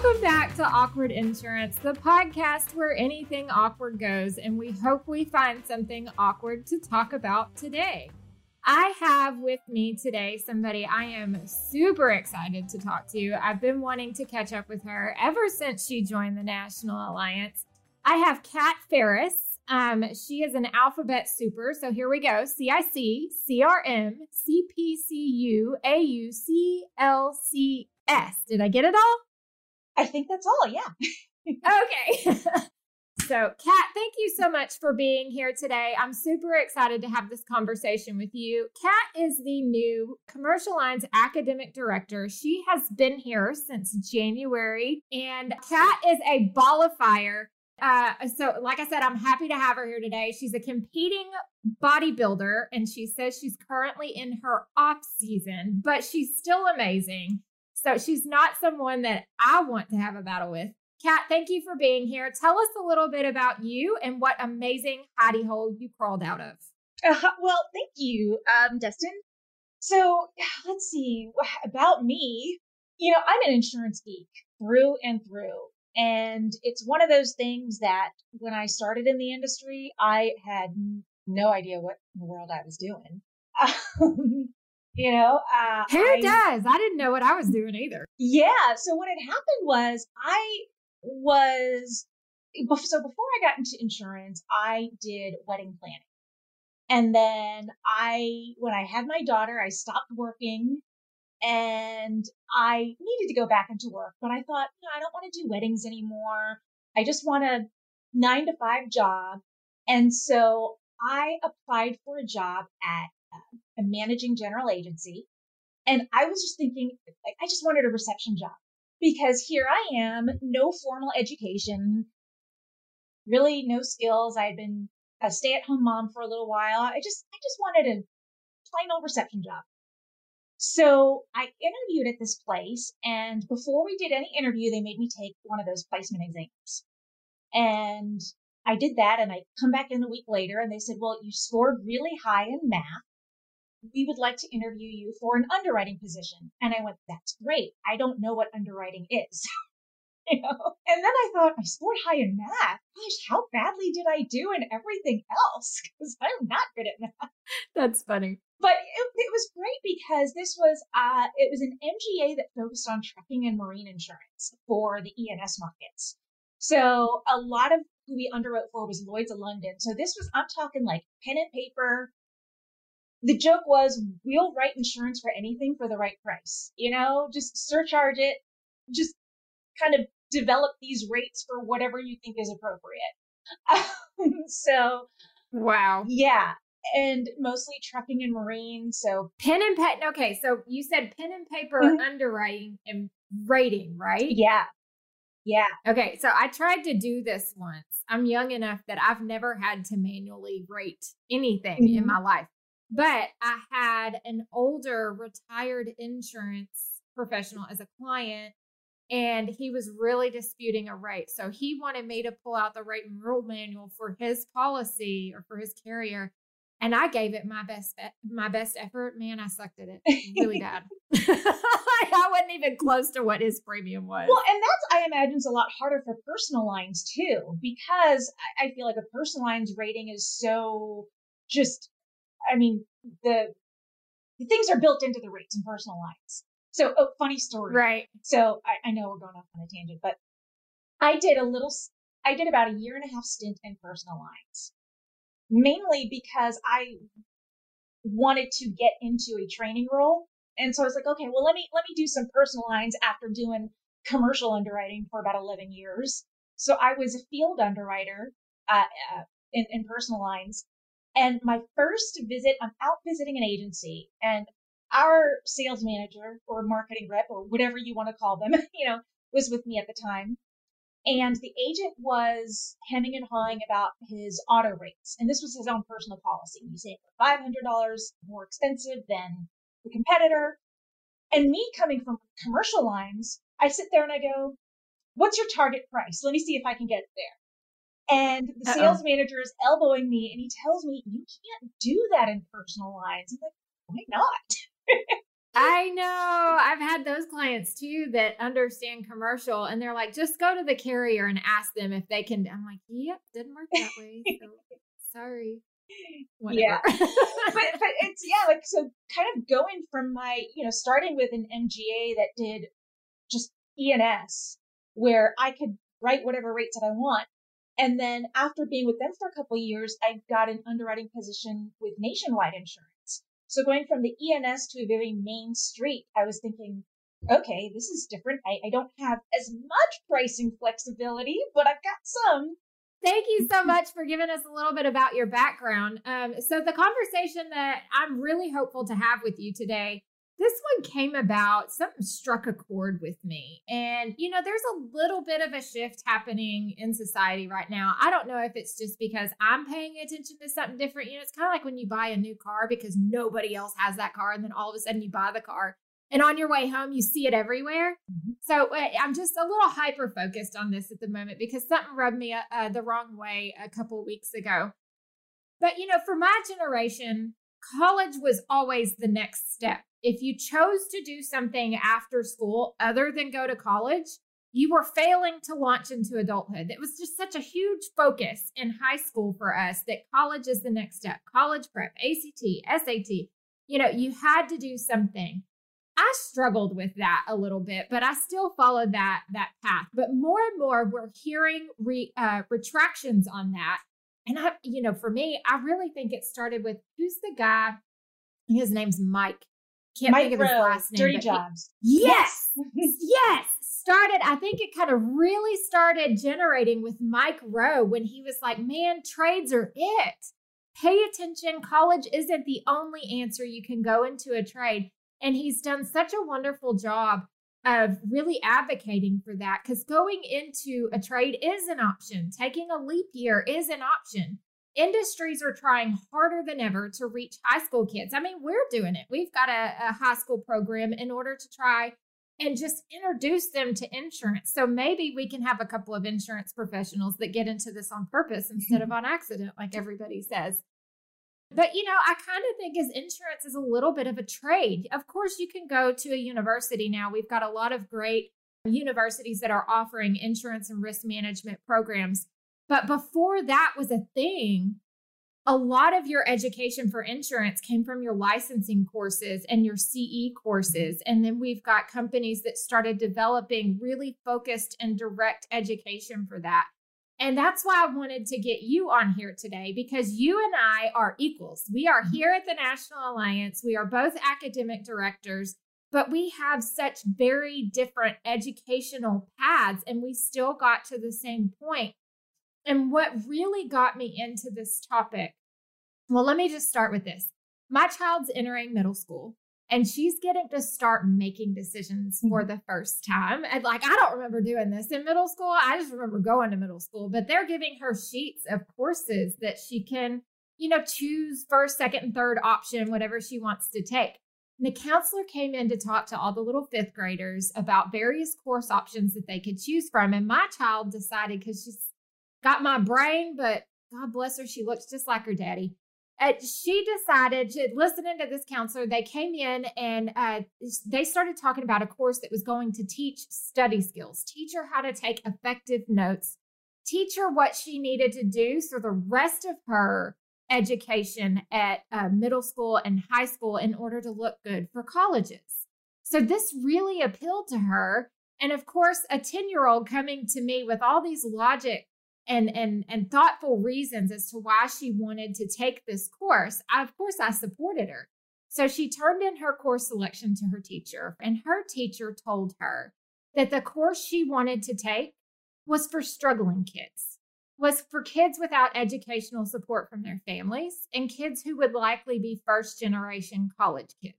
Welcome back to Awkward Insurance, the podcast where anything awkward goes, and we hope we find something awkward to talk about today. I have with me today somebody I am super excited to talk to. I've been wanting to catch up with her ever since she joined the National Alliance. I have Kat Ferris. Um, she is an alphabet super. So here we go CIC, CRM, CPCU, AUCLCS. Did I get it all? I think that's all. Yeah. okay. so, Kat, thank you so much for being here today. I'm super excited to have this conversation with you. Kat is the new Commercial Lines Academic Director. She has been here since January, and Kat is a ball of fire. Uh, so, like I said, I'm happy to have her here today. She's a competing bodybuilder, and she says she's currently in her off season, but she's still amazing. So she's not someone that I want to have a battle with. Kat, thank you for being here. Tell us a little bit about you and what amazing hidey hole you crawled out of. Uh, well, thank you, um, Destin. So let's see about me. You know, I'm an insurance geek through and through. And it's one of those things that when I started in the industry, I had no idea what in the world I was doing. Um, you know, uh, who I, does? I didn't know what I was doing either. Yeah. So what had happened was I was so before I got into insurance, I did wedding planning. And then I, when I had my daughter, I stopped working and I needed to go back into work, but I thought, no, I don't want to do weddings anymore. I just want a nine to five job. And so I applied for a job at a managing general agency. And I was just thinking, like, I just wanted a reception job because here I am, no formal education, really no skills. I had been a stay at home mom for a little while. I just, I just wanted a plain old reception job. So I interviewed at this place and before we did any interview, they made me take one of those placement exams. And I did that and I come back in a week later and they said, well, you scored really high in math we would like to interview you for an underwriting position. And I went, that's great. I don't know what underwriting is. you know? And then I thought, I scored high in math. Gosh, how badly did I do in everything else? Because I'm not good at math. That's funny. But it, it was great because this was, uh, it was an MGA that focused on trucking and marine insurance for the E&S markets. So a lot of who we underwrote for was Lloyd's of London. So this was, I'm talking like pen and paper, the joke was we'll write insurance for anything for the right price. You know, just surcharge it, just kind of develop these rates for whatever you think is appropriate. so, wow. Yeah. And mostly trucking and marine. So, pen and pen. Okay. So, you said pen and paper mm-hmm. underwriting and rating, right? Yeah. Yeah. Okay. So, I tried to do this once. I'm young enough that I've never had to manually rate anything mm-hmm. in my life. But I had an older retired insurance professional as a client, and he was really disputing a rate. So he wanted me to pull out the rate and rule manual for his policy or for his carrier. And I gave it my best my best effort. Man, I sucked at it really bad. I wasn't even close to what his premium was. Well, and that's I imagine is a lot harder for personal lines too, because I feel like a personal lines rating is so just I mean, the, the things are built into the rates in personal lines. So, oh, funny story. Right. So I, I know we're going off on a tangent, but I did a little, I did about a year and a half stint in personal lines, mainly because I wanted to get into a training role. And so I was like, okay, well, let me, let me do some personal lines after doing commercial underwriting for about 11 years. So I was a field underwriter, uh, uh, in, in personal lines and my first visit, I'm out visiting an agency and our sales manager or marketing rep or whatever you want to call them, you know, was with me at the time. And the agent was hemming and hawing about his auto rates. And this was his own personal policy. He's saying $500 more expensive than the competitor. And me coming from commercial lines, I sit there and I go, what's your target price? Let me see if I can get there. And the Uh-oh. sales manager is elbowing me and he tells me, you can't do that in personal lines. I'm like, why not? I know. I've had those clients too that understand commercial and they're like, just go to the carrier and ask them if they can. I'm like, yep, didn't work that way. So sorry. Whatever. Yeah. but, but it's, yeah, like, so kind of going from my, you know, starting with an MGA that did just E&S where I could write whatever rates that I want. And then after being with them for a couple years, I got an underwriting position with Nationwide Insurance. So going from the E&S to a very main street, I was thinking, okay, this is different. I, I don't have as much pricing flexibility, but I've got some. Thank you so much for giving us a little bit about your background. Um, so, the conversation that I'm really hopeful to have with you today this one came about, something struck a chord with me. And, you know, there's a little bit of a shift happening in society right now. I don't know if it's just because I'm paying attention to something different. You know, it's kind of like when you buy a new car because nobody else has that car. And then all of a sudden you buy the car. And on your way home, you see it everywhere. Mm-hmm. So uh, I'm just a little hyper focused on this at the moment because something rubbed me uh, uh the wrong way a couple weeks ago. But, you know, for my generation, college was always the next step if you chose to do something after school other than go to college, you were failing to launch into adulthood. It was just such a huge focus in high school for us that college is the next step. College prep, ACT, SAT. You know, you had to do something. I struggled with that a little bit, but I still followed that that path. But more and more, we're hearing re, uh, retractions on that. And I, you know, for me, I really think it started with who's the guy? His name's Mike can't Mike think of his last name. Dirty Jobs. He, yes, yes. Started, I think it kind of really started generating with Mike Rowe when he was like, man, trades are it. Pay attention. College isn't the only answer you can go into a trade. And he's done such a wonderful job of really advocating for that because going into a trade is an option. Taking a leap year is an option industries are trying harder than ever to reach high school kids. I mean, we're doing it. We've got a, a, high school program in order to try and just introduce them to insurance. So maybe we can have a couple of insurance professionals that get into this on purpose instead of on accident, like everybody says. But you know, I kind of think as insurance is a little bit of a trade. Of course, you can go to a university now. We've got a lot of great universities that are offering insurance and risk management programs but before that was a thing, a lot of your education for insurance came from your licensing courses and your CE courses. And then we've got companies that started developing really focused and direct education for that. And that's why I wanted to get you on here today because you and I are equals. We are mm-hmm. here at the National Alliance. We are both academic directors, but we have such very different educational paths, and we still got to the same point and what really got me into this topic, well, let me just start with this. My child's entering middle school and she's getting to start making decisions for mm-hmm. the first time. And like, I don't remember doing this in middle school. I just remember going to middle school, but they're giving her sheets of courses that she can, you know, choose first, second, and third option, whatever she wants to take. And the counselor came in to talk to all the little fifth graders about various course options that they could choose from. And my child decided because she's got my brain, but God bless her, she looks just like her daddy. Uh, she decided to listening to this counselor. They came in and uh, they started talking about a course that was going to teach study skills, teach her how to take effective notes, teach her what she needed to do so the rest of her education at uh, middle school and high school in order to look good for colleges. So this really appealed to her. And of course, a 10 year old coming to me with all these logic and and and thoughtful reasons as to why she wanted to take this course I, of course i supported her. So she turned in her course selection to her teacher and her teacher told her that the course she wanted to take was for struggling kids was for kids without educational support from their families and kids who would likely be first generation college kids.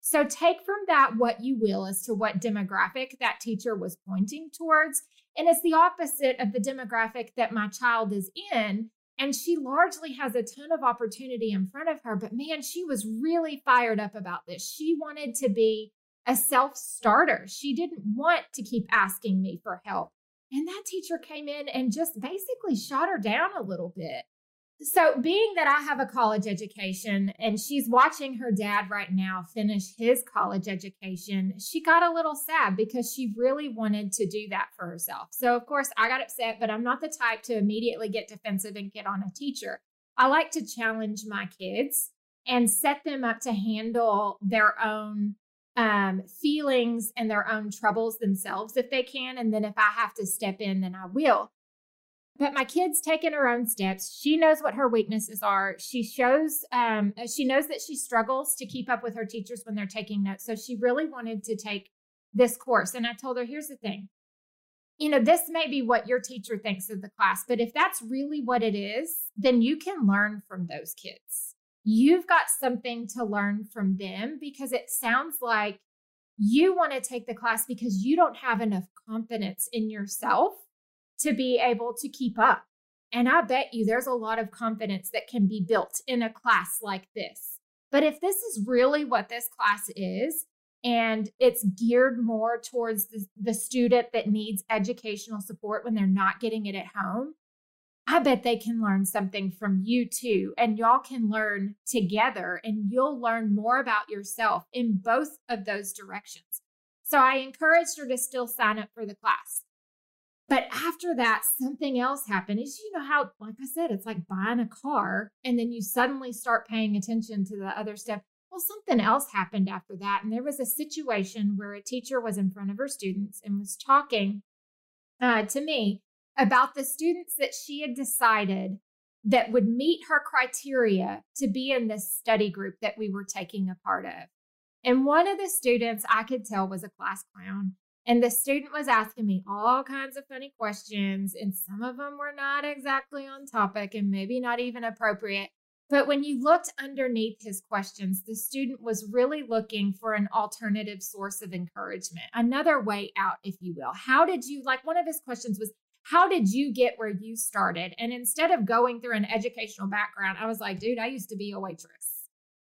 So take from that what you will as to what demographic that teacher was pointing towards and it's the opposite of the demographic that my child is in. And she largely has a ton of opportunity in front of her. But man, she was really fired up about this. She wanted to be a self starter. She didn't want to keep asking me for help. And that teacher came in and just basically shot her down a little bit. So being that I have a college education and she's watching her dad right now finish his college education, she got a little sad because she really wanted to do that for herself. So of course I got upset, but I'm not the type to immediately get defensive and get on a teacher. I like to challenge my kids and set them up to handle their own um, feelings and their own troubles themselves if they can. And then if I have to step in, then I will. But my kid's taking her own steps. She knows what her weaknesses are. She shows, um, she knows that she struggles to keep up with her teachers when they're taking notes. So she really wanted to take this course. And I told her, here's the thing you know, this may be what your teacher thinks of the class, but if that's really what it is, then you can learn from those kids. You've got something to learn from them because it sounds like you want to take the class because you don't have enough confidence in yourself to be able to keep up. And I bet you there's a lot of confidence that can be built in a class like this. But if this is really what this class is, and it's geared more towards the, the student that needs educational support when they're not getting it at home, I bet they can learn something from you too. And y'all can learn together and you'll learn more about yourself in both of those directions. So I encouraged her to still sign up for the class. But after that, something else happened. Is you know how, like I said, it's like buying a car and then you suddenly start paying attention to the other stuff. Well, something else happened after that. And there was a situation where a teacher was in front of her students and was talking uh, to me about the students that she had decided that would meet her criteria to be in this study group that we were taking a part of. And one of the students I could tell was a class clown. And the student was asking me all kinds of funny questions, and some of them were not exactly on topic and maybe not even appropriate. But when you looked underneath his questions, the student was really looking for an alternative source of encouragement, another way out, if you will. How did you, like, one of his questions was, How did you get where you started? And instead of going through an educational background, I was like, Dude, I used to be a waitress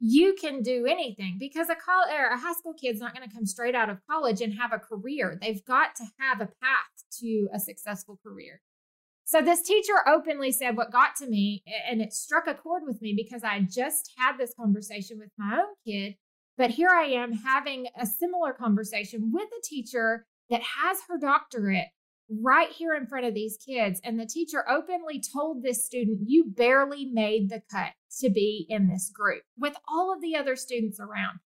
you can do anything because a college or a high school kid's not going to come straight out of college and have a career. They've got to have a path to a successful career. So this teacher openly said what got to me and it struck a chord with me because I just had this conversation with my own kid, but here I am having a similar conversation with a teacher that has her doctorate right here in front of these kids. And the teacher openly told this student, You barely made the cut to be in this group with all of the other students around.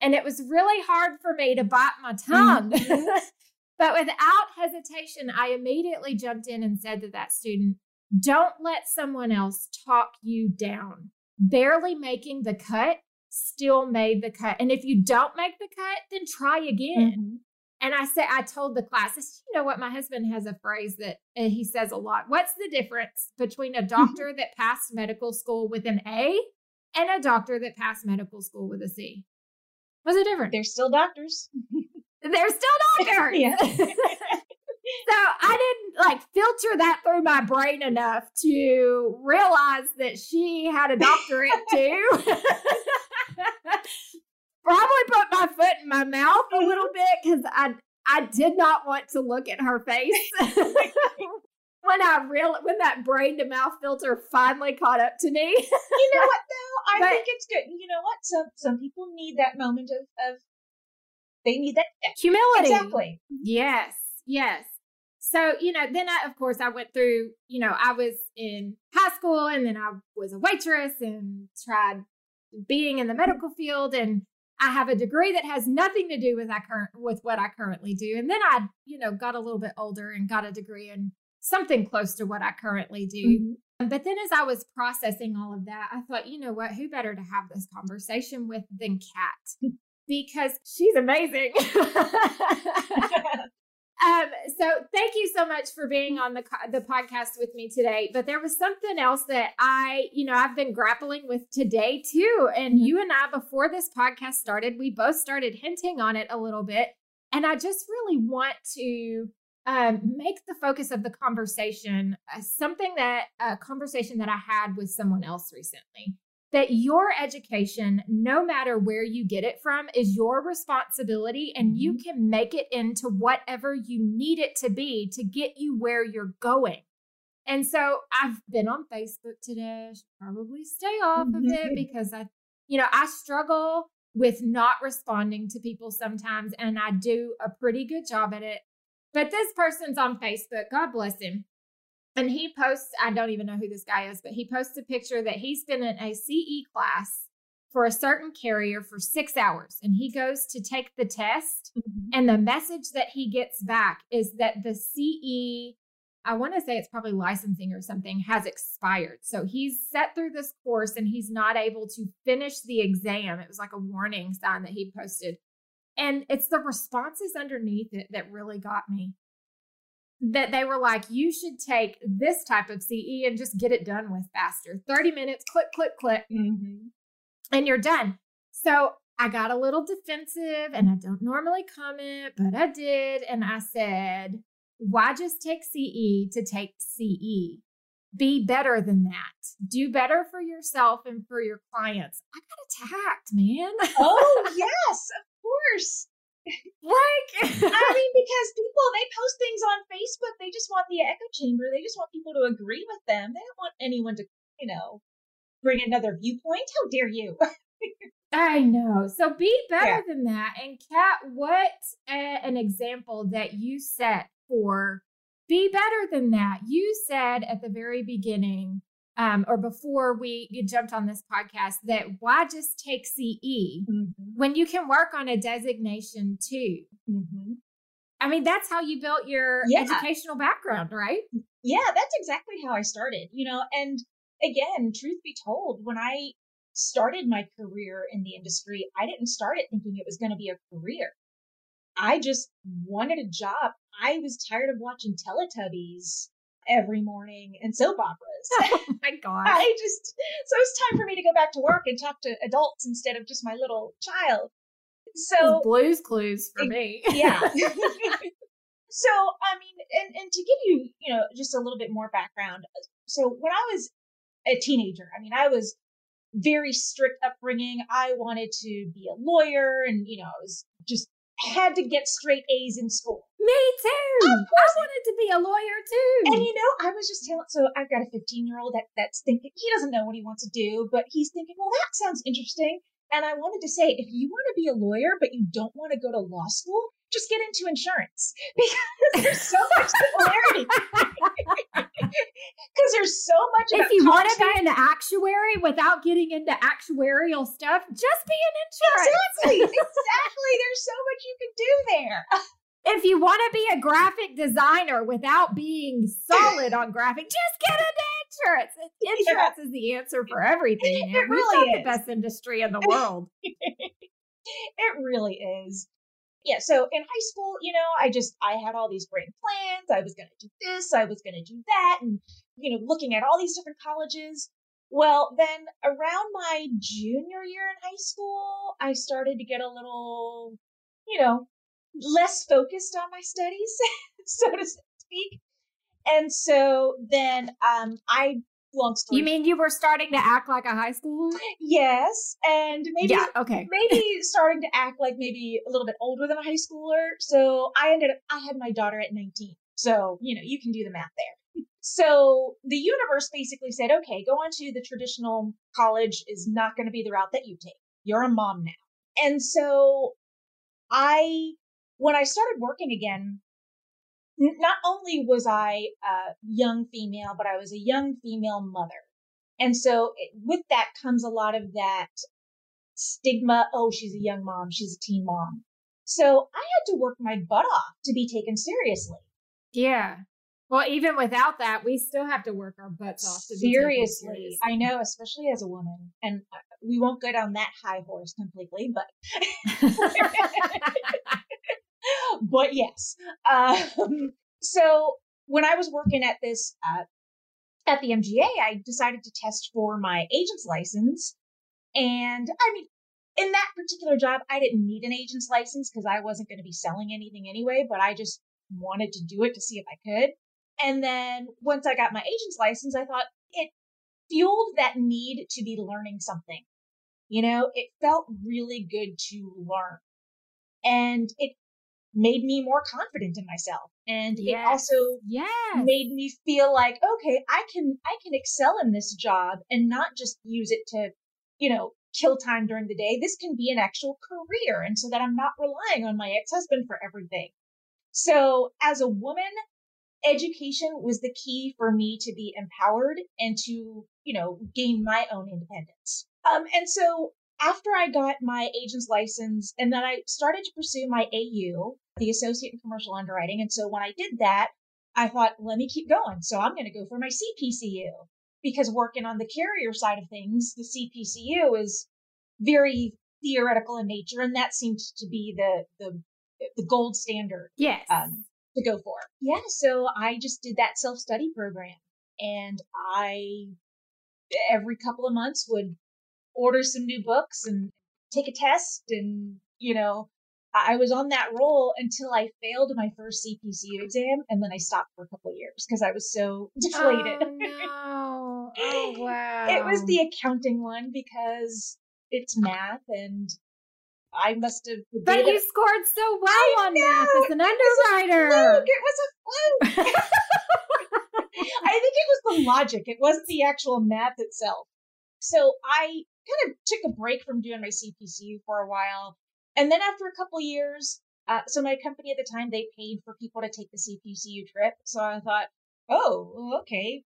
And it was really hard for me to bite my tongue. Mm-hmm. but without hesitation, I immediately jumped in and said to that student, Don't let someone else talk you down. Barely making the cut still made the cut. And if you don't make the cut, then try again. Mm-hmm. And I said, I told the class, I said, you know what? My husband has a phrase that uh, he says a lot. What's the difference between a doctor that passed medical school with an A and a doctor that passed medical school with a C? What's the difference? They're still doctors. They're still doctors. so I didn't like filter that through my brain enough to realize that she had a doctorate too. Probably put my foot in my mouth a little bit because I I did not want to look at her face. when I real when that brain to mouth filter finally caught up to me. you know what though? I but, think it's good. You know what? Some some people need that moment of, of they need that humility. Exactly. Yes. Yes. So, you know, then I, of course, I went through, you know, I was in high school and then I was a waitress and tried being in the medical field. And I have a degree that has nothing to do with I current with what I currently do. And then I, you know, got a little bit older and got a degree in something close to what I currently do. Mm-hmm. But then as I was processing all of that, I thought, you know what, who better to have this conversation with than Kat? because she's amazing. Um, so thank you so much for being on the the podcast with me today. But there was something else that I, you know, I've been grappling with today too. And mm-hmm. you and I, before this podcast started, we both started hinting on it a little bit. And I just really want to um, make the focus of the conversation uh, something that a conversation that I had with someone else recently that your education, no matter where you get it from, is your responsibility and you mm-hmm. can make it into whatever you need it to be to get you where you're going. And so I've been on Facebook today. Probably stay off of it because I, you know, I struggle with not responding to people sometimes, and I do a pretty good job at it. But this person's on Facebook. God bless him. And he posts, I don't even know who this guy is, but he posts a picture that he's been in a CE class for a certain carrier for six hours. And he goes to take the test. Mm-hmm. And the message that he gets back is that the CE, I want to say it's probably licensing or something, has expired. So he's set through this course and he's not able to finish the exam. It was like a warning sign that he posted. And it's the responses underneath it that really got me that they were like, you should take this type of CE and just get it done with faster. 30 minutes, click, click, click, mm-hmm. and you're done. So I got a little defensive and I don't normally comment, but I did. And I said, why just take CE to take CE? Be better than that. Do better for yourself and for your clients. I got attacked, man. oh, yes, of course. Like, I mean, because people they post things on Facebook, they just want the echo chamber. They just want people to agree with them. They don't want anyone to, you know, bring another viewpoint. How dare you? I know. So be better yeah. than that. And Kat, what a, an example that you set for be better than that. You said at the very beginning um, or before we jumped on this podcast that why just take CE mm-hmm. when you can work on a designation too? Mm-hmm. I mean, that's how you built your yeah. educational background, right? Yeah, that's exactly how I started, you know, and again, truth be told, when I started my career in the industry, I didn't start it thinking it was going to be a career. I just wanted a job. I was tired of watching Teletubbies every morning and soap operas. oh my god! I just so it's time for me to go back to work and talk to adults instead of just my little child. So Blues Clues for me. yeah. so I mean, and and to give you you know just a little bit more background. So when I was a teenager, I mean, I was very strict upbringing. I wanted to be a lawyer, and you know, I was just had to get straight A's in school. Me too. Of course. I wanted to be a lawyer too. And you know, I was just telling. So I've got a 15 year old that that's thinking he doesn't know what he wants to do, but he's thinking, well, that sounds interesting. And I wanted to say, if you want to be a lawyer but you don't want to go to law school, just get into insurance because there's so much similarity. Because there's so much. If you want to be an actuary without getting into actuarial stuff, just be an insurance. Exactly. exactly. There's so much you can do there. If you want to be a graphic designer without being solid on graphic, just get into insurance. Insurance yeah. is the answer for everything. It, really is the best industry in the world. it really is yeah, so in high school, you know, I just I had all these great plans. I was going to do this, I was going to do that and you know, looking at all these different colleges. Well, then around my junior year in high school, I started to get a little, you know, less focused on my studies, so to speak. And so then um, I long story. You mean you were starting to act like a high schooler? Yes, and maybe yeah, okay, maybe starting to act like maybe a little bit older than a high schooler. So I ended up I had my daughter at 19. So, you know, you can do the math there. So the universe basically said, okay, go on to the traditional college is not going to be the route that you take. You're a mom now. And so I, when I started working again, not only was I a young female, but I was a young female mother. And so it, with that comes a lot of that stigma. Oh, she's a young mom. She's a teen mom. So I had to work my butt off to be taken seriously. Yeah. Well, even without that, we still have to work our butts off to seriously. seriously. I know, especially as a woman. And uh, we won't go down that high horse completely, but but yes. Um, so when I was working at this uh, at the MGA, I decided to test for my agent's license, and I mean, in that particular job, I didn't need an agent's license because I wasn't going to be selling anything anyway. But I just wanted to do it to see if I could. And then once I got my agent's license, I thought it fueled that need to be learning something. You know, it felt really good to learn. And it made me more confident in myself. And yes. it also yes. made me feel like, okay, I can, I can excel in this job and not just use it to, you know, kill time during the day. This can be an actual career. And so that I'm not relying on my ex-husband for everything. So as a woman, education was the key for me to be empowered and to, you know, gain my own independence. Um, and so after I got my agent's license and then I started to pursue my AU, the associate in commercial underwriting. And so when I did that, I thought, let me keep going. So I'm going to go for my CPCU because working on the carrier side of things, the CPCU is very theoretical in nature. And that seemed to be the, the, the gold standard. Yes. Um, to go for. Yeah. So I just did that self study program and I every couple of months would order some new books and take a test and you know I was on that roll until I failed my first CPCU exam, and then I stopped for a couple of years because I was so deflated. Oh, no. oh wow! it was the accounting one because it's math, and I must have. But you it. scored so well I on know. math as an underwriter. It was a fluke. I think it was the logic. It wasn't the actual math itself. So I kind of took a break from doing my CPCU for a while and then after a couple years, uh, so my company at the time, they paid for people to take the CPCU trip. So I thought, oh, okay.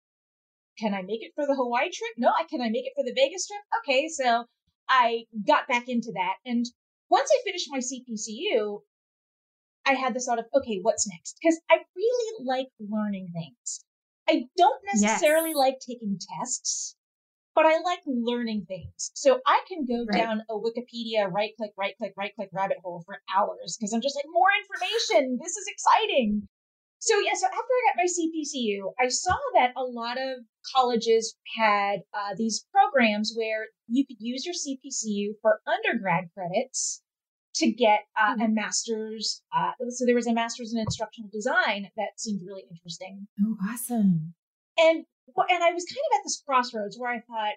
Can I make it for the Hawaii trip? No, I can I make it for the Vegas trip? Okay, so I got back into that. And once I finished my CPCU, I had this thought of, okay, what's next? Because I really like learning things. I don't necessarily yes. like taking tests but I like learning things. So I can go right. down a Wikipedia right click, right click, right click rabbit hole for hours because I'm just like, more information. This is exciting. So yeah, so after I got my CPCU, I saw that a lot of colleges had uh, these programs where you could use your CPCU for undergrad credits to get uh, mm-hmm. a master's. Uh, so there was a master's in instructional design that seemed really interesting. Oh, awesome! And and I was kind of at this crossroads where I thought,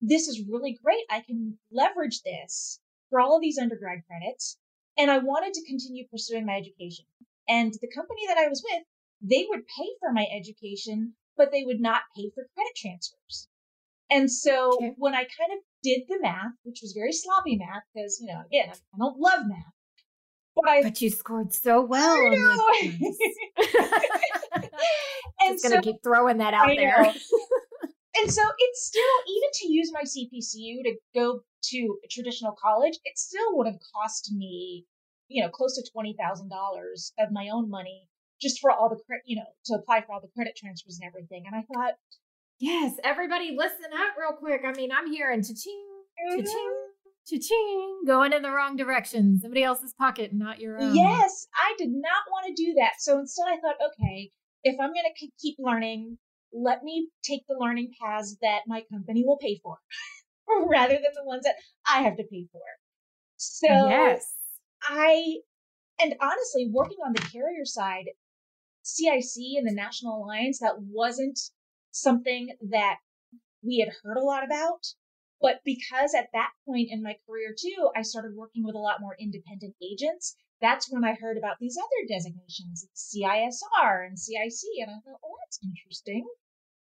this is really great. I can leverage this for all of these undergrad credits. And I wanted to continue pursuing my education. And the company that I was with, they would pay for my education, but they would not pay for credit transfers. And so okay. when I kind of did the math, which was very sloppy math, because, you know, again, I don't love math. But, I, but you scored so well. Just so, gonna keep throwing that out there. and so it's still even to use my CPCU to go to a traditional college, it still would have cost me, you know, close to twenty thousand dollars of my own money just for all the credit, you know, to apply for all the credit transfers and everything. And I thought, yes, everybody, listen up real quick. I mean, I'm hearing cha-ching, cha-ching, mm-hmm. cha-ching, going in the wrong direction, somebody else's pocket, not your own. Yes, I did not want to do that. So instead, I thought, okay, if I'm going to keep learning, let me take the learning paths that my company will pay for rather than the ones that I have to pay for. So yes. I, and honestly, working on the carrier side, CIC and the National Alliance, that wasn't something that we had heard a lot about. But because at that point in my career too, I started working with a lot more independent agents that's when I heard about these other designations, CISR and CIC, and I thought, oh, that's interesting.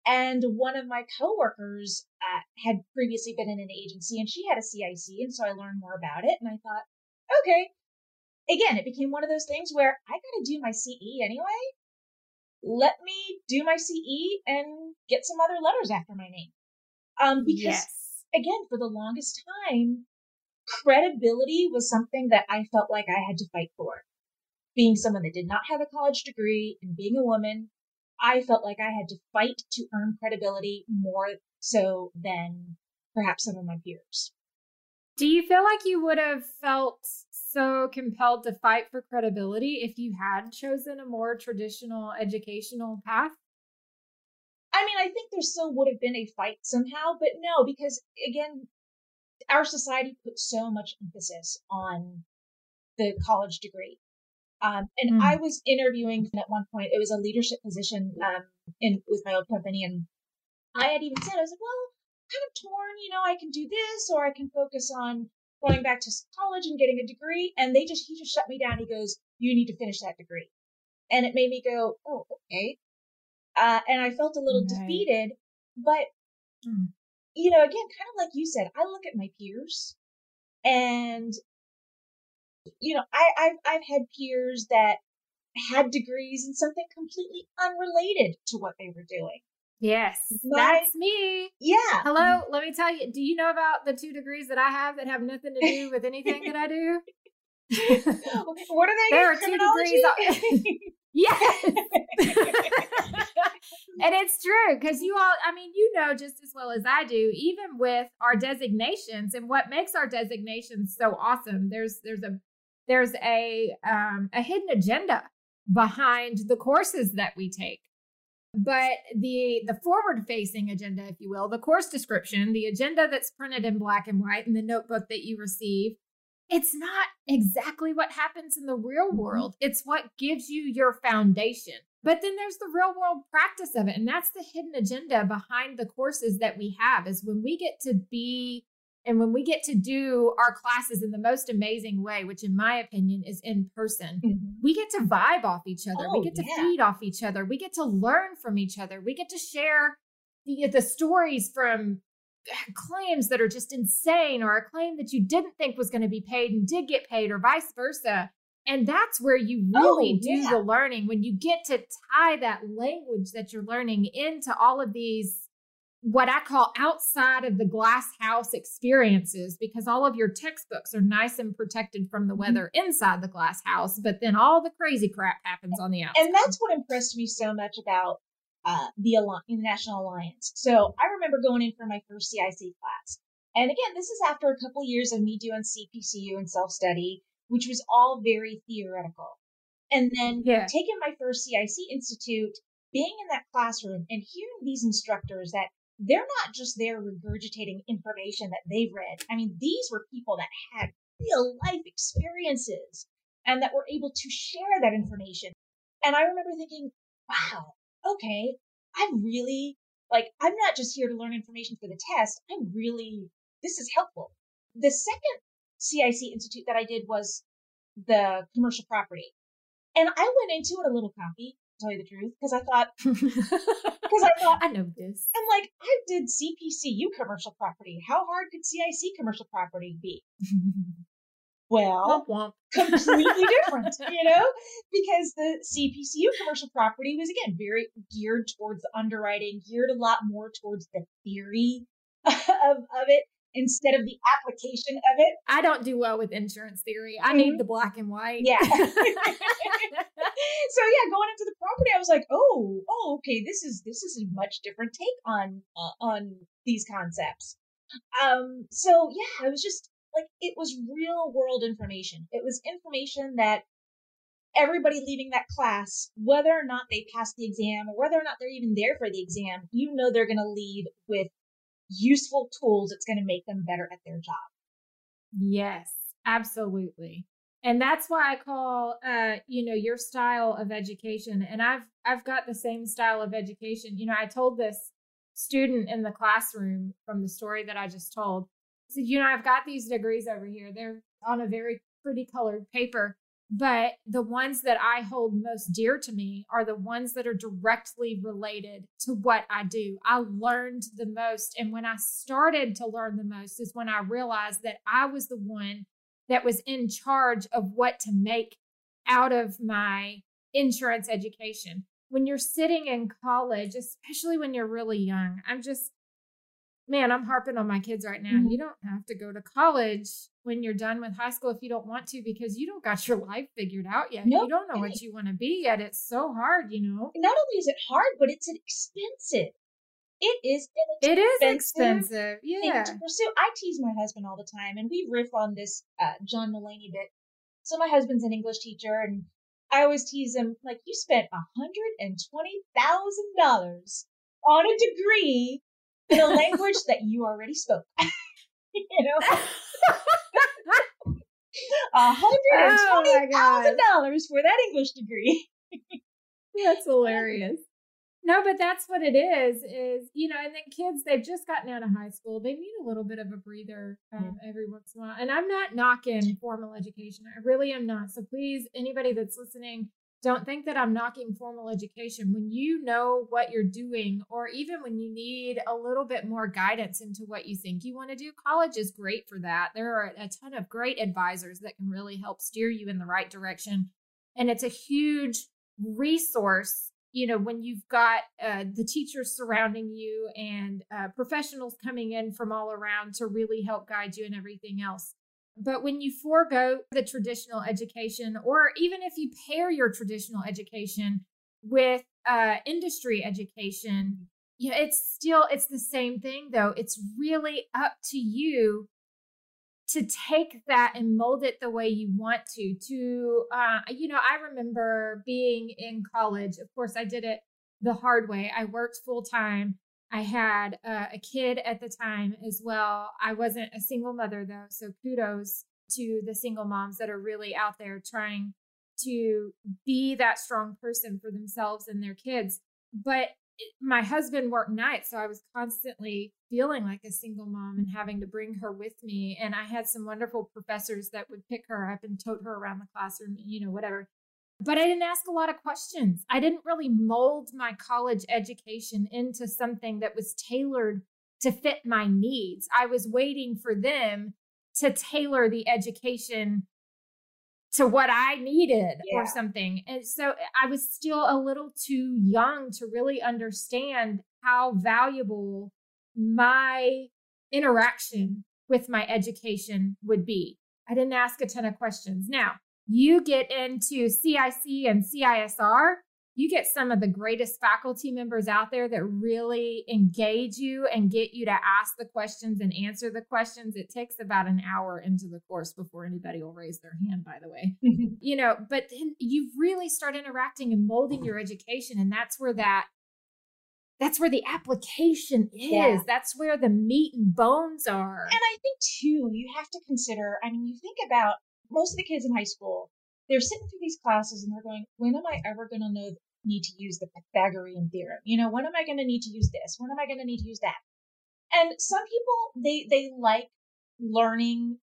And one of my coworkers uh, had previously been in an agency, and she had a CIC, and so I learned more about it, and I thought, okay. Again, it became one of those things where I got to do my CE anyway. Let me do my CE and get some other letters after my name. Um, because yes. again, for the longest time, credibility was something that I felt like I had to fight for. Being someone that did not have a college degree and being a woman, I felt like I had to fight to earn credibility more so than perhaps some of my peers. Do you feel like you would have felt so compelled to fight for credibility if you had chosen a more traditional educational path? I mean, I think there still would have been a fight somehow, but no, because again, our society puts so much emphasis on the college degree. Um, and mm. I was interviewing at one point. It was a leadership position um, in with my old company, and I had even said, I was like, well, kind of torn. You know, I can do this, or I can focus on going back to college and getting a degree. And they just he just shut me down. He goes, you need to finish that degree. And it made me go, oh, okay. Uh, and I felt a little right. defeated, but mm. You know, again, kind of like you said, I look at my peers and you know, I, I've, I've had peers that had degrees in something completely unrelated to what they were doing. Yes, My, that's me. Yeah. Hello, let me tell you. Do you know about the two degrees that I have that have nothing to do with anything that I do? What are they? There are two degrees. yes. and it's true because you all, I mean, you know just as well as I do, even with our designations and what makes our designations so awesome. There's there's a there's a um, a hidden agenda behind the courses that we take but the the forward facing agenda if you will the course description the agenda that's printed in black and white in the notebook that you receive it's not exactly what happens in the real mm-hmm. world it's what gives you your foundation but then there's the real world practice of it and that's the hidden agenda behind the courses that we have is when we get to be and when we get to do our classes in the most amazing way, which in my opinion is in person, mm-hmm. we get to vibe off each other. Oh, we get to yeah. feed off each other. We get to learn from each other. We get to share the, the stories from claims that are just insane or a claim that you didn't think was going to be paid and did get paid or vice versa. And that's where you really oh, do yeah. the learning when you get to tie that language that you're learning into all of these what I call outside of the glass house experiences because all of your textbooks are nice and protected from the mm-hmm. weather inside the glass house, but then all the crazy crap happens on the outside. And that's what impressed me so much about uh, the, the National Alliance. So I remember going in for my first CIC class. And again, this is after a couple years of me doing CPCU and self study, which was all very theoretical. And then yeah. taking my first CIC Institute, being in that classroom and hearing these instructors that they're not just there regurgitating information that they've read. I mean, these were people that had real life experiences and that were able to share that information. And I remember thinking, wow, okay, I'm really like, I'm not just here to learn information for the test. I'm really, this is helpful. The second CIC Institute that I did was the commercial property. And I went into it a little cocky to tell you the truth, because I thought, because I thought, I know this. I'm like, I did CPCU commercial property. How hard could CIC commercial property be? well, womp, womp. completely different, you know, because the CPCU commercial property was again very geared towards the underwriting, geared a lot more towards the theory of, of it instead of the application of it. I don't do well with insurance theory. I mm-hmm. need the black and white. Yeah. so yeah, going into the property, I was like, oh, oh, okay, this is this is a much different take on uh, on these concepts. Um, so yeah, I was just like it was real world information. It was information that everybody leaving that class, whether or not they pass the exam or whether or not they're even there for the exam, you know they're going to leave with useful tools it's going to make them better at their job. Yes, absolutely. And that's why I call uh you know your style of education and I've I've got the same style of education. You know, I told this student in the classroom from the story that I just told. You know, I've got these degrees over here. They're on a very pretty colored paper. But the ones that I hold most dear to me are the ones that are directly related to what I do. I learned the most. And when I started to learn the most is when I realized that I was the one that was in charge of what to make out of my insurance education. When you're sitting in college, especially when you're really young, I'm just, man, I'm harping on my kids right now. Mm-hmm. You don't have to go to college when you're done with high school if you don't want to because you don't got your life figured out yet. Nope. You don't know what you want to be yet. It's so hard, you know. Not only is it hard, but it's expensive. It is it is expensive. Yeah. to pursue. I tease my husband all the time, and we riff on this uh, John Mulaney bit. So my husband's an English teacher, and I always tease him like, "You spent a hundred and twenty thousand dollars on a degree a language that you already spoke." you know. hundred and twenty thousand oh dollars for that English degree. That's hilarious. No, but that's what it is. Is you know, and then kids they've just gotten out of high school. They need a little bit of a breather um, every once in a while. And I'm not knocking formal education. I really am not. So please, anybody that's listening, don't think that I'm knocking formal education. When you know what you're doing, or even when you need a little bit more guidance into what you think you want to do, college is great for that. There are a ton of great advisors that can really help steer you in the right direction. And it's a huge resource you know when you've got uh, the teachers surrounding you and uh, professionals coming in from all around to really help guide you and everything else but when you forego the traditional education or even if you pair your traditional education with uh, industry education you know, it's still it's the same thing though. It's really up to you to take that and mold it the way you want to to uh, you know i remember being in college. Of course i did it the hard way. I worked full time i had uh, a kid at the time as well i wasn't a single mother though so kudos to the single moms that are really out there trying to be that strong person for themselves and their kids but my husband worked nights, so I was constantly feeling like a single mom and having to bring her with me. And I had some wonderful professors that would pick her up and tote her around the classroom, you know, whatever. But I didn't ask a lot of questions. I didn't really mold my college education into something that was tailored to fit my needs. I was waiting for them to tailor the education to what I needed yeah. or something. And so eh, I was still a little too young to really understand how valuable my interaction with my education would be. I didn't ask a ton of questions. Now, you get into CIC and CISR, you get some of the greatest faculty members out there that really engage you and get you to ask the questions and answer the questions. It takes about an hour into the course before anybody will raise their hand, by the way. you know, but then you really start interacting and molding your education. And that's where that that's where the application is. Yeah. That's where the meat and bones are. And I think too, you have to consider, I mean, you think about most of the kids in high school, they're sitting through these classes and they're going, when am I ever going to know need to use the Pythagorean theorem? You know, when am I going to need to use this? When am I going to need to use that? And some people, they, they like learning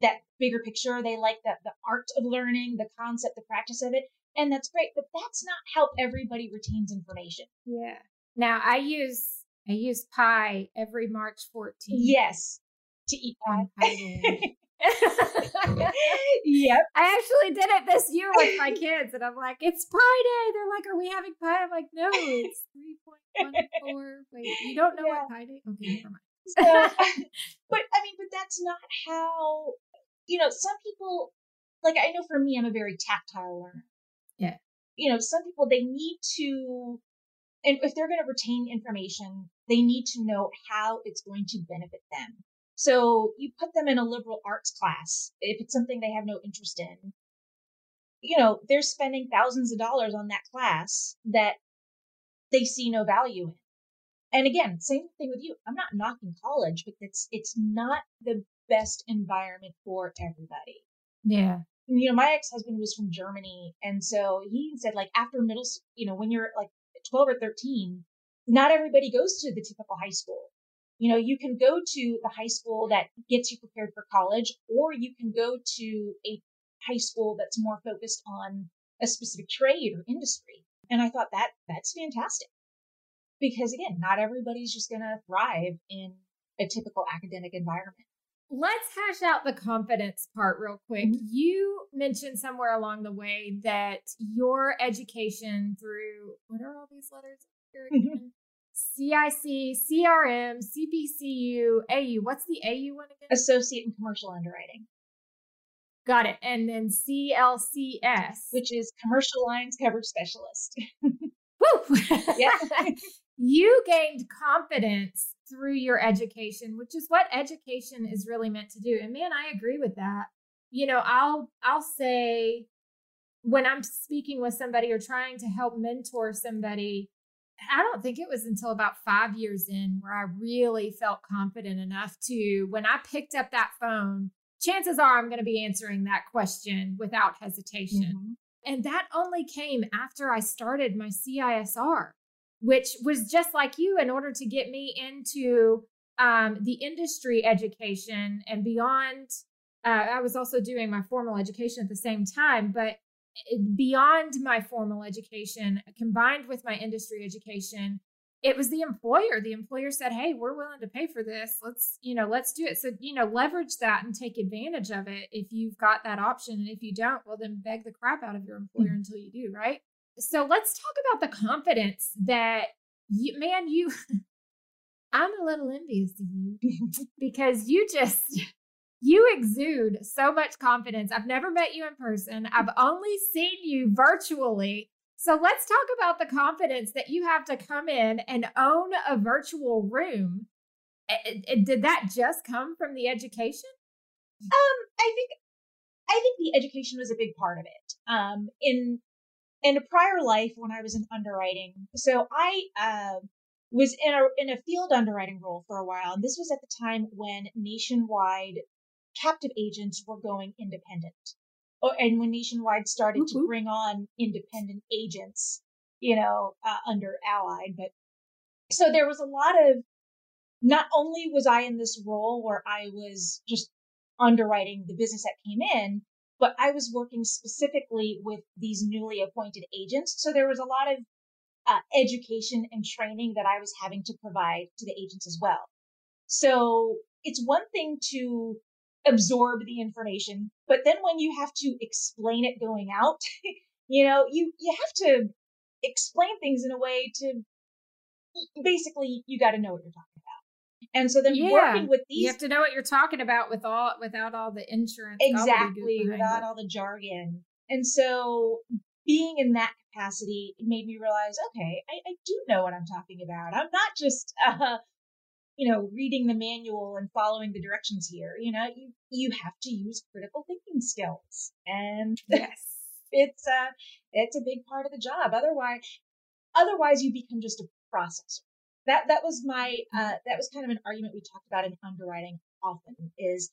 that bigger picture. They like that the art of learning, the concept, the practice of it. And that's great, but that's not how everybody retains information. Yeah. Now I use I use pie every March 14th. Yes. To eat pie. yep. I actually did it this year with my kids, and I'm like, it's pie day. They're like, are we having pie? I'm like, no, it's 3.14. Wait, you don't know yeah. what pie day? Okay, never mind. so, but I mean, but that's not how, you know, some people, like, I know for me, I'm a very tactile learner. Yeah. You know, some people, they need to, and if they're going to retain information, they need to know how it's going to benefit them. So you put them in a liberal arts class if it's something they have no interest in. You know, they're spending thousands of dollars on that class that they see no value in. And again, same thing with you. I'm not knocking college, but it's it's not the best environment for everybody. Yeah. You know, my ex-husband was from Germany, and so he said like after middle, you know, when you're like 12 or 13, not everybody goes to the typical high school. You know, you can go to the high school that gets you prepared for college, or you can go to a high school that's more focused on a specific trade or industry. And I thought that that's fantastic. Because again, not everybody's just going to thrive in a typical academic environment. Let's hash out the confidence part real quick. Mm-hmm. You mentioned somewhere along the way that your education through what are all these letters here again? CIC, CRM, CPCU, AU. What's the AU one again? Associate in Commercial Underwriting. Got it. And then CLCS, which is Commercial Lines Coverage Specialist. Woo! yeah. you gained confidence through your education, which is what education is really meant to do. And man, I agree with that. You know, I'll I'll say when I'm speaking with somebody or trying to help mentor somebody, I don't think it was until about five years in where I really felt confident enough to, when I picked up that phone, chances are I'm going to be answering that question without hesitation. Mm-hmm. And that only came after I started my CISR. which was just like you in order to get me into um, the industry education and beyond. Uh, I was also doing my formal education at the same time, but beyond my formal education, combined with my industry education, it was the employer. The employer said, "Hey, we're willing to pay for this. Let's, you know, let's do it." So, you know, leverage that and take advantage of it if you've got that option. And if you don't, well, then beg the crap out of your employer mm-hmm. until you do, right? So, let's talk about the confidence that you, man, you. I'm a little envious of you because you just you exude so much confidence. I've never met you in person. I've only seen you virtually so let's talk about the confidence that you have to come in and own a virtual room. Did that just come from the education? Um, I think I think the education was a big part of it. Um, in in a prior life when I was in underwriting, so I uh, was in a in a field underwriting role for a while, and this was at the time when nationwide captive agents were going independent oh, and when Nationwide started mm-hmm. to bring on independent agents, you know, uh, under Allied, but so there was a lot of, not only was I in this role where I was just underwriting the business that came in, but I was working specifically with these newly appointed agents. So there was a lot of uh, education and training that I was having to provide to the agents as well. So it's one thing to absorb the information. But then when you have to explain it going out, you know, you, you have to explain things in a way to basically you got to know what you're talking about. And so then yeah. working with these, you have to know what you're talking about with all without all the insurance, exactly without it. all the jargon. And so being in that capacity made me realize, okay, I, I do know what I'm talking about. I'm not just uh, you know, reading the manual and following the directions here. You know, you you have to use critical thinking skills, and yes, it's a it's a big part of the job. Otherwise, otherwise you become just a processor. That that was my uh, that was kind of an argument we talked about in underwriting often. Is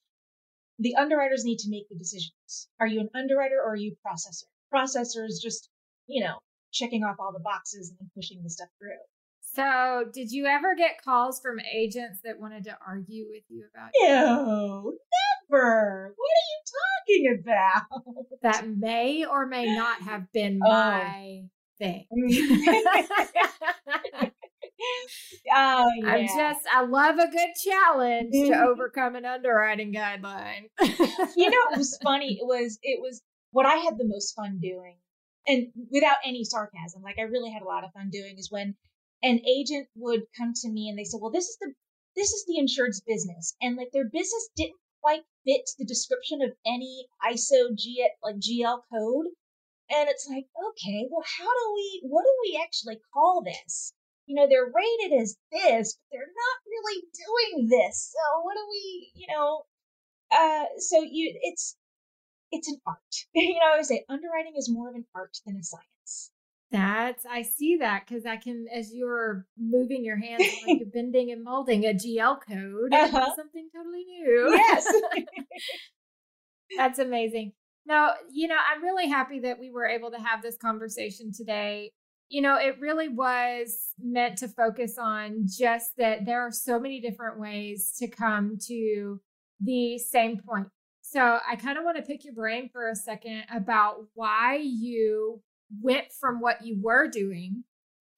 the underwriters need to make the decisions. Are you an underwriter or are you processor? Processor is just you know checking off all the boxes and pushing the stuff through. So, did you ever get calls from agents that wanted to argue with you about? No, never. What are you talking about? That may or may not have been oh. my thing. oh, yeah. I'm just, I love a good challenge to mm-hmm. overcome an underwriting guideline. you know, it was funny. It was, it was what I had the most fun doing, and without any sarcasm, like I really had a lot of fun doing, is when an agent would come to me and they said, well, this is the, this is the insured's business. And like their business didn't quite fit the description of any ISO G, like GL code. And it's like, okay, well, how do we, what do we actually call this? You know, they're rated as this, but they're not really doing this. So what do we, you know, uh, so you, it's, it's an art. you know, I would say underwriting is more of an art than a science. That's I see that because I can as you're moving your hands like you're bending and molding a GL code uh-huh. something totally new. Yes. That's amazing. No, you know, I'm really happy that we were able to have this conversation today. You know, it really was meant to focus on just that there are so many different ways to come to the same point. So I kind of want to pick your brain for a second about why you went from what you were doing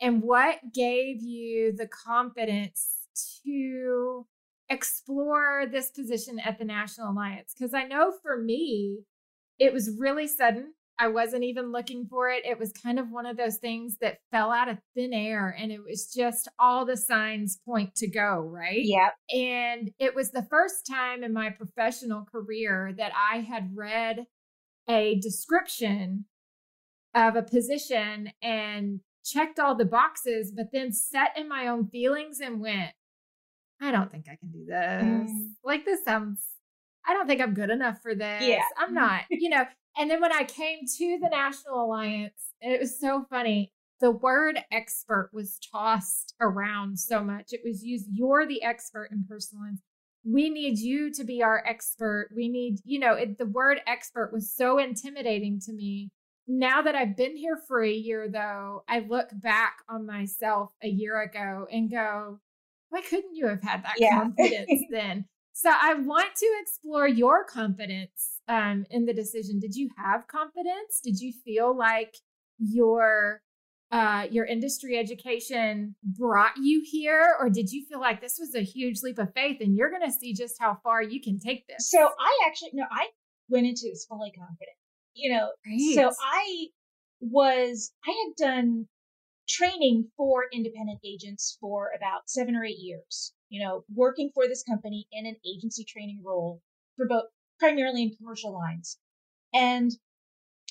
and what gave you the confidence to explore this position at the National Alliance? Because I know for me, it was really sudden. I wasn't even looking for it. It was kind of one of those things that fell out of thin air and it was just all the signs point to go, right? Yep. And it was the first time in my professional career that I had read a description of a position and checked all the boxes, but then set in my own feelings and went, I don't think I can do this. Mm. Like, this sounds, I don't think I'm good enough for this. Yeah. I'm not, you know. And then when I came to the National Alliance, it was so funny. The word expert was tossed around so much. It was used, you're the expert in personal lines. We need you to be our expert. We need, you know, it, the word expert was so intimidating to me now that I've been here for a year, though, I look back on myself a year ago and go, why couldn't you have had that yeah. confidence then? So I want to explore your confidence um, in the decision. Did you have confidence? Did you feel like your uh, your industry education brought you here, or did you feel like this was a huge leap of faith and you're going to see just how far you can take this? So I actually no, I went into this fully confident. You know, Great. so I was I had done training for independent agents for about seven or eight years. You know, working for this company in an agency training role for both primarily in commercial lines. And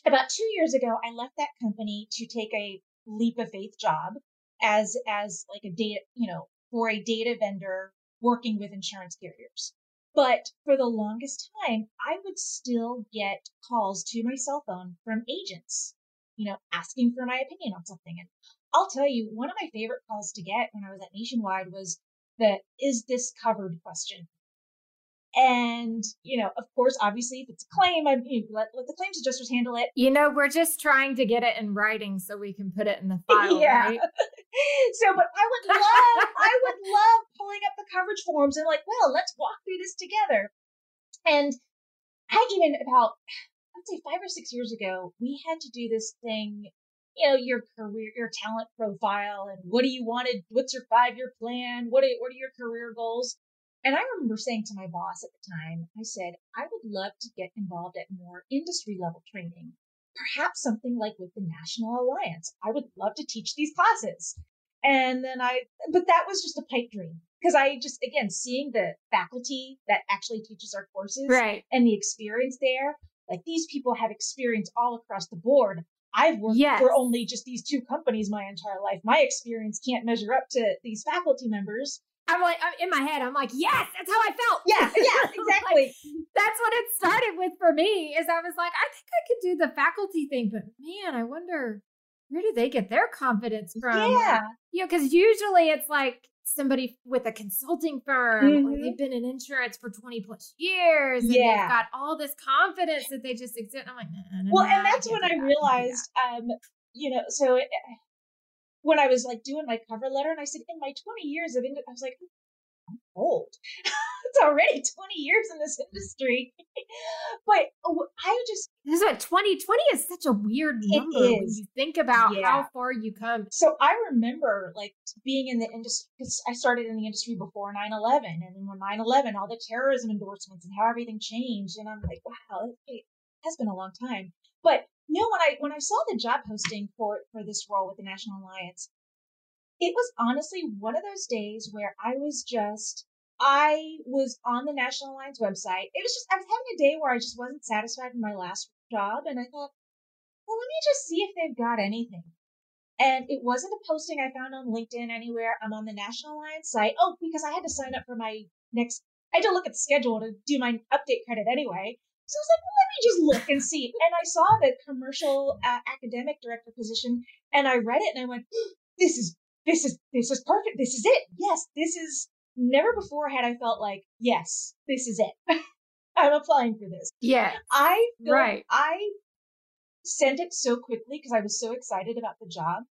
about two years ago, I left that company to take a leap of faith job as as like a data, you know, for a data vendor working with insurance carriers. But for the longest time, I would still get calls to my cell phone from agents, you know, asking for my opinion on something. And I'll tell you, one of my favorite calls to get when I was at Nationwide was the is this covered question. And, you know, of course, obviously, if it's a claim, I mean, let, let the claims adjusters handle it. You know, we're just trying to get it in writing so we can put it in the file, yeah. right? so, but I would love, I would love pulling up the coverage forms and like, well, let's walk through this together. And I even about, I'd say five or six years ago, we had to do this thing you know your career your talent profile and what do you want to what's your five year plan what are, what are your career goals and I remember saying to my boss at the time, I said, I would love to get involved at more industry level training, perhaps something like with the National Alliance. I would love to teach these classes. And then I, but that was just a pipe dream because I just, again, seeing the faculty that actually teaches our courses right. and the experience there, like these people have experience all across the board. I've worked yes. for only just these two companies my entire life. My experience can't measure up to these faculty members. I'm like, in my head, I'm like, yes, that's how I felt. Yeah, yeah, exactly. like, that's what it started with for me. Is I was like, I think I could do the faculty thing, but man, I wonder where do they get their confidence from? Yeah, you know, because usually it's like somebody with a consulting firm mm-hmm. or they've been in insurance for 20 plus years and yeah. they've got all this confidence that they just exist. I'm like, nah, nah, well, nah, and that's when I realized, um, you know, so it, when I was like doing my cover letter and I said, in my 20 years of, ind-, I was like, I'm old. it's already 20 years in this industry. but oh, I just. This is what 2020 is such a weird number when you think about yeah. how far you come. So I remember like being in the industry because I started in the industry before 9 11. And then when 9 11, all the terrorism endorsements and how everything changed. And I'm like, wow, it has been a long time. But no, when I when I saw the job posting for for this role with the National Alliance, it was honestly one of those days where I was just I was on the National Alliance website. It was just I was having a day where I just wasn't satisfied with my last job, and I thought, well, let me just see if they've got anything. And it wasn't a posting I found on LinkedIn anywhere. I'm on the National Alliance site. Oh, because I had to sign up for my next. I had to look at the schedule to do my update credit anyway. So I was like, well, let me just look and see. And I saw the commercial uh, academic director position, and I read it, and I went, this is this is this is perfect. This is it. Yes, this is. Never before had I felt like, yes, this is it. I'm applying for this. Yeah, I right. I sent it so quickly because I was so excited about the job.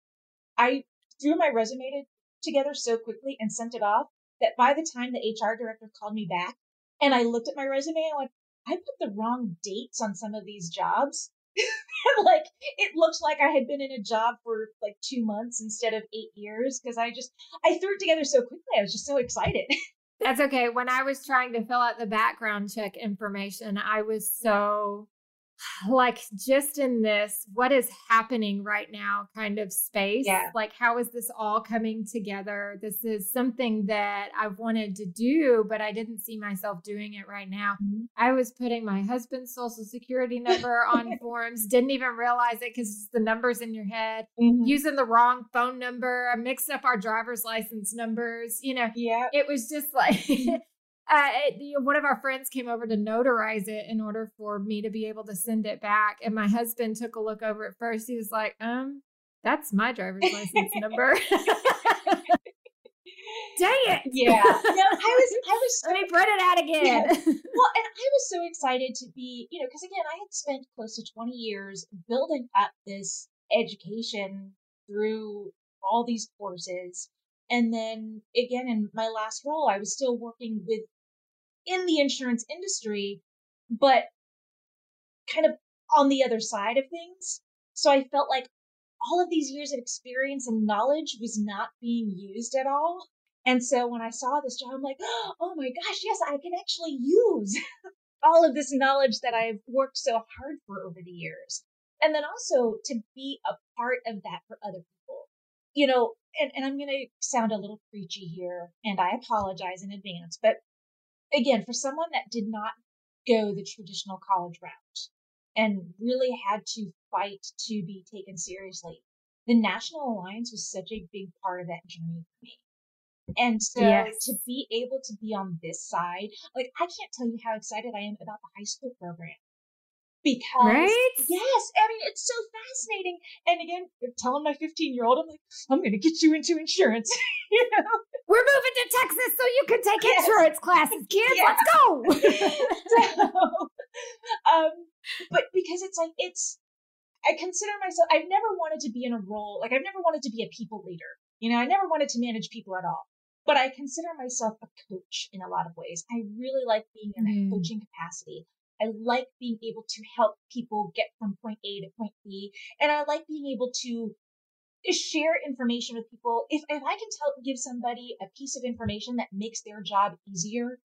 I threw my resume together so quickly and sent it off that by the time the HR director called me back and I looked at my resume, I went, I put the wrong dates on some of these jobs. like it looked like I had been in a job for like two months instead of eight years because I just I threw it together so quickly. I was just so excited. That's okay. When I was trying to fill out the background check information, I was so like just in this what is happening right now kind of space yeah. like how is this all coming together this is something that i've wanted to do but i didn't see myself doing it right now mm-hmm. i was putting my husband's social security number on forms didn't even realize it because it's the numbers in your head mm-hmm. using the wrong phone number i mixed up our driver's license numbers you know yeah it was just like uh, it, one of our friends came over to notarize it in order for me to be able to send it back. And my husband took a look over it first. He was like, um, that's my driver's license number. Dang it! Yeah, no, I was, I was. So, Let me print it out again. Yeah. Well, and I was so excited to be, you know, because again, I had spent close to twenty years building up this education through all these courses, and then again, in my last role, I was still working with in the insurance industry, but kind of on the other side of things. So I felt like all of these years of experience and knowledge was not being used at all. And so when I saw this job, I'm like, oh my gosh, yes, I can actually use all of this knowledge that I've worked so hard for over the years. And then also to be a part of that for other people. You know, and, and I'm going to sound a little preachy here, and I apologize in advance, but again, for someone that did not go the traditional college route and really had to fight to be taken seriously, the National Alliance was such a big part of that journey for me. And so yes. to be able to be on this side, like I can't tell you how excited I am about the high school program. Because right? yes, I mean it's so fascinating. And again, telling my 15 year old, I'm like, I'm gonna get you into insurance. you know? We're moving to Texas so you can take yes. insurance classes, kids. Yeah. Let's go. so, um, but because it's like it's I consider myself I've never wanted to be in a role like I've never wanted to be a people leader. You know, I never wanted to manage people at all. But I consider myself a coach in a lot of ways. I really like being in mm. a coaching capacity. I like being able to help people get from point A to point B. And I like being able to share information with people. If, if I can tell, give somebody a piece of information that makes their job easier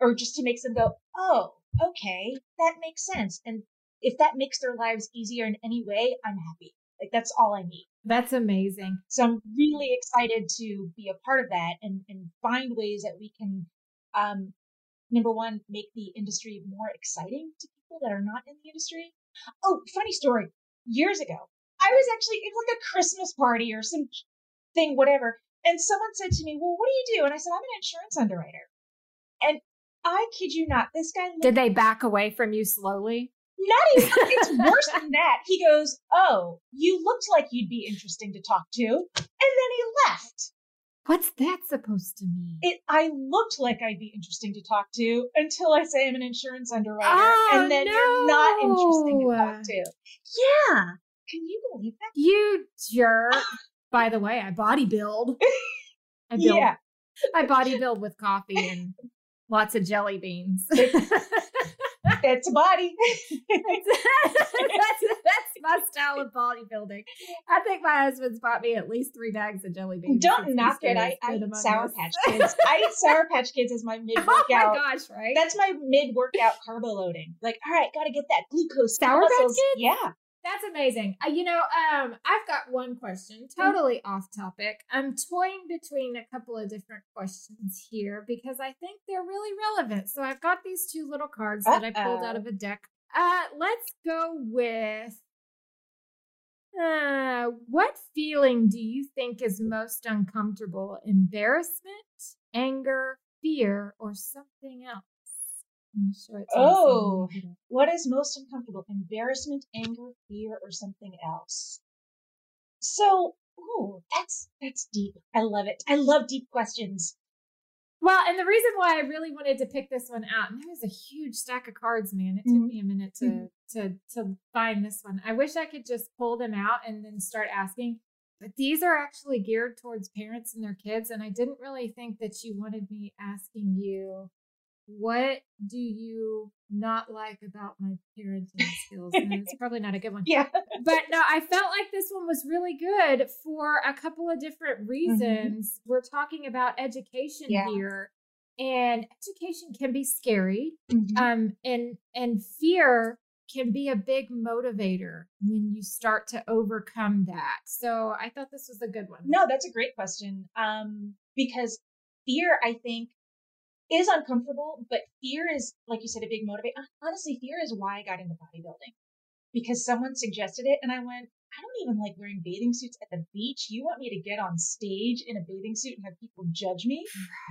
or just to make them go, Oh, okay, that makes sense. And if that makes their lives easier in any way, I'm happy. Like that's all I need. That's amazing. So I'm really excited to be a part of that and, and find ways that we can, um, number one, make the industry more exciting to people that are not in the industry. Oh, funny story. Years ago, I was actually, it was like a Christmas party or some thing, whatever. And someone said to me, well, what do you do? And I said, I'm an insurance underwriter. And I kid you not, this guy. Did they back away from you slowly? Not even, it's worse than that. He goes, Oh, you looked like you'd be interesting to talk to. And then he left. What's that supposed to mean? It I looked like I'd be interesting to talk to until I say I'm an insurance underwriter. Oh, and then no. you're not interesting to talk to. Yeah. Can you believe that? You jerk. By the way, I body build. I build yeah. I body build with coffee and lots of jelly beans. it's a body. that's, that's my style of bodybuilding. I think my husband's bought me at least three bags of jelly beans. Don't knock it. I, I eat Sour Patch Kids. I eat Sour Patch Kids as my mid workout. Oh my gosh, right? That's my mid workout carbo loading. Like, all right, got to get that glucose. Sour Patch Kids? Yeah. That's amazing. Uh, you know, um, I've got one question, mm-hmm. totally off topic. I'm toying between a couple of different questions here because I think they're really relevant. So I've got these two little cards Uh-oh. that I pulled out of a deck. Uh, let's go with uh, what feeling do you think is most uncomfortable? Embarrassment, anger, fear, or something else? Oh, what is most uncomfortable? Embarrassment, anger, fear, or something else? So, oh, that's that's deep. I love it. I love deep questions. Well, and the reason why I really wanted to pick this one out, and there was a huge stack of cards, man. It took mm-hmm. me a minute to mm-hmm. to to find this one. I wish I could just pull them out and then start asking. But these are actually geared towards parents and their kids, and I didn't really think that you wanted me asking you what do you not like about my parenting skills? And it's probably not a good one. Yeah. But no, I felt like this one was really good for a couple of different mm-hmm. reasons. Mm-hmm. We're talking about education yeah. here. And education can be scary. Mm-hmm. Um, and and fear can be a big motivator when you start to overcome that. So I thought this was a good one. No, that's a great question. Um, because fear, I think, is uncomfortable, but fear is, like you said, a big motivator. Honestly, fear is why I got into bodybuilding because someone suggested it and I went, I don't even like wearing bathing suits at the beach. You want me to get on stage in a bathing suit and have people judge me?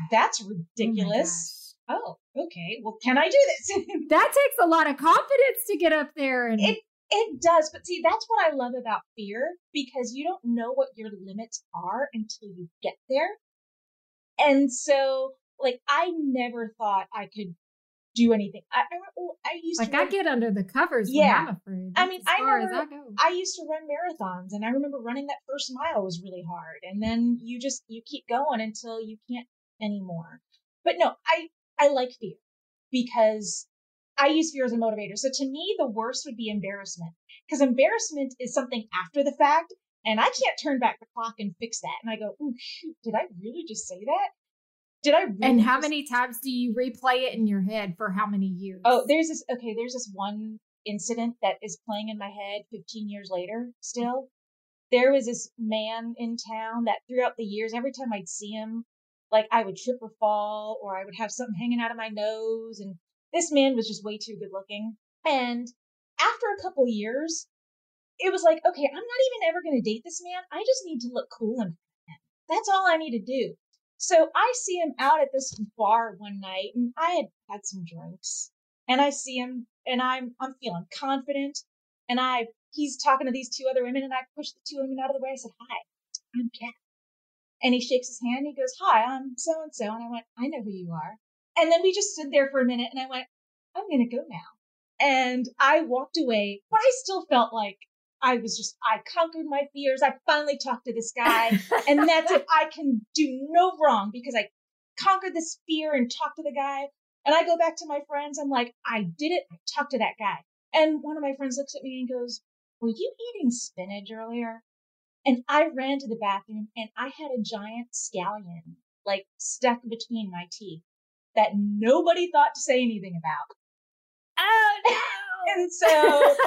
That's oh ridiculous. Oh, oh okay. Well, can I do this? that takes a lot of confidence to get up there and it it does, but see, that's what I love about fear because you don't know what your limits are until you get there. And so, like, I never thought I could do anything. I, I, I used to like to I get under the covers. Yeah. I'm afraid. I mean, I never- I. I used to run marathons, and I remember running that first mile was really hard, and then you just you keep going until you can't anymore. But no, I I like fear because I use fear as a motivator. So to me, the worst would be embarrassment because embarrassment is something after the fact, and I can't turn back the clock and fix that. And I go, oh shoot, did I really just say that? Did I? Really and how just- many times do you replay it in your head for how many years? Oh, there's this. Okay, there's this one incident that is playing in my head 15 years later still. There was this man in town that throughout the years, every time I'd see him, like I would trip or fall, or I would have something hanging out of my nose. And this man was just way too good looking. And after a couple years, it was like, okay, I'm not even ever going to date this man. I just need to look cool in front of him. That's all I need to do. So I see him out at this bar one night, and I had had some drinks, and I see him, and I'm I'm feeling confident, and I he's talking to these two other women, and I push the two women out of the way. I said, "Hi, I'm Kat," and he shakes his hand. And he goes, "Hi, I'm so and so," and I went, "I know who you are." And then we just stood there for a minute, and I went, "I'm gonna go now," and I walked away, but I still felt like I was just I conquered my fears. I finally talked to this guy and that's it. I can do no wrong because I conquered this fear and talked to the guy. And I go back to my friends. I'm like, I did it. I talked to that guy. And one of my friends looks at me and goes, Were you eating spinach earlier? And I ran to the bathroom and I had a giant scallion like stuck between my teeth that nobody thought to say anything about. oh no! And so,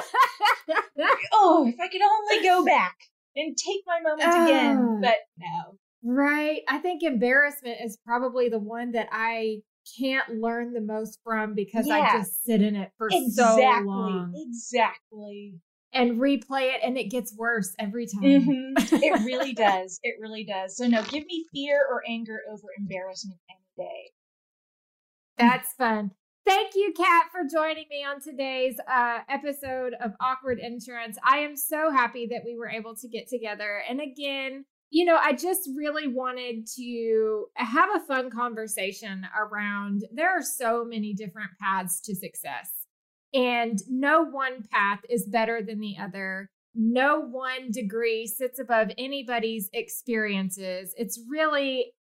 oh, if I could only go back and take my moment again. Ah. But no. Right. I think embarrassment is probably the one that I can't learn the most from because I just sit in it for so long Exactly. and replay it and it gets worse every time. hmm It really does. It really does. So no, give me fear or anger over embarrassment any day. That's fun. Thank you, Kat, for joining me on today's uh, episode of Awkward Insurance. I am so happy that we were able to get together. And again, you know, I just really wanted to have a fun conversation around there are so many different paths to success, and no one path is better than the other. No one degree sits above anybody's experiences. It's really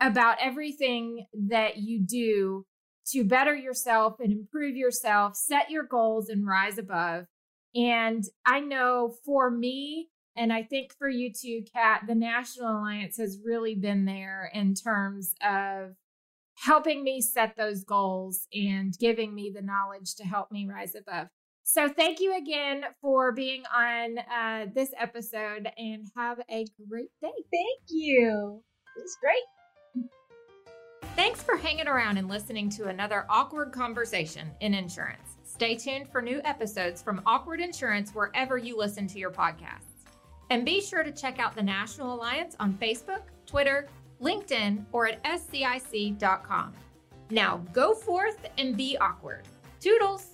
about everything that you do to better yourself and improve yourself, set your goals and rise above. And I know for me, and I think for you too, Kat, the National Alliance has really been there in terms of helping me set those goals and giving me the knowledge to help me rise above. So, thank you again for being on uh, this episode and have a great day. Thank you. It was great. Thanks for hanging around and listening to another awkward conversation in insurance. Stay tuned for new episodes from Awkward Insurance wherever you listen to your podcasts. And be sure to check out the National Alliance on Facebook, Twitter, LinkedIn, or at scic.com. Now go forth and be awkward. Toodles!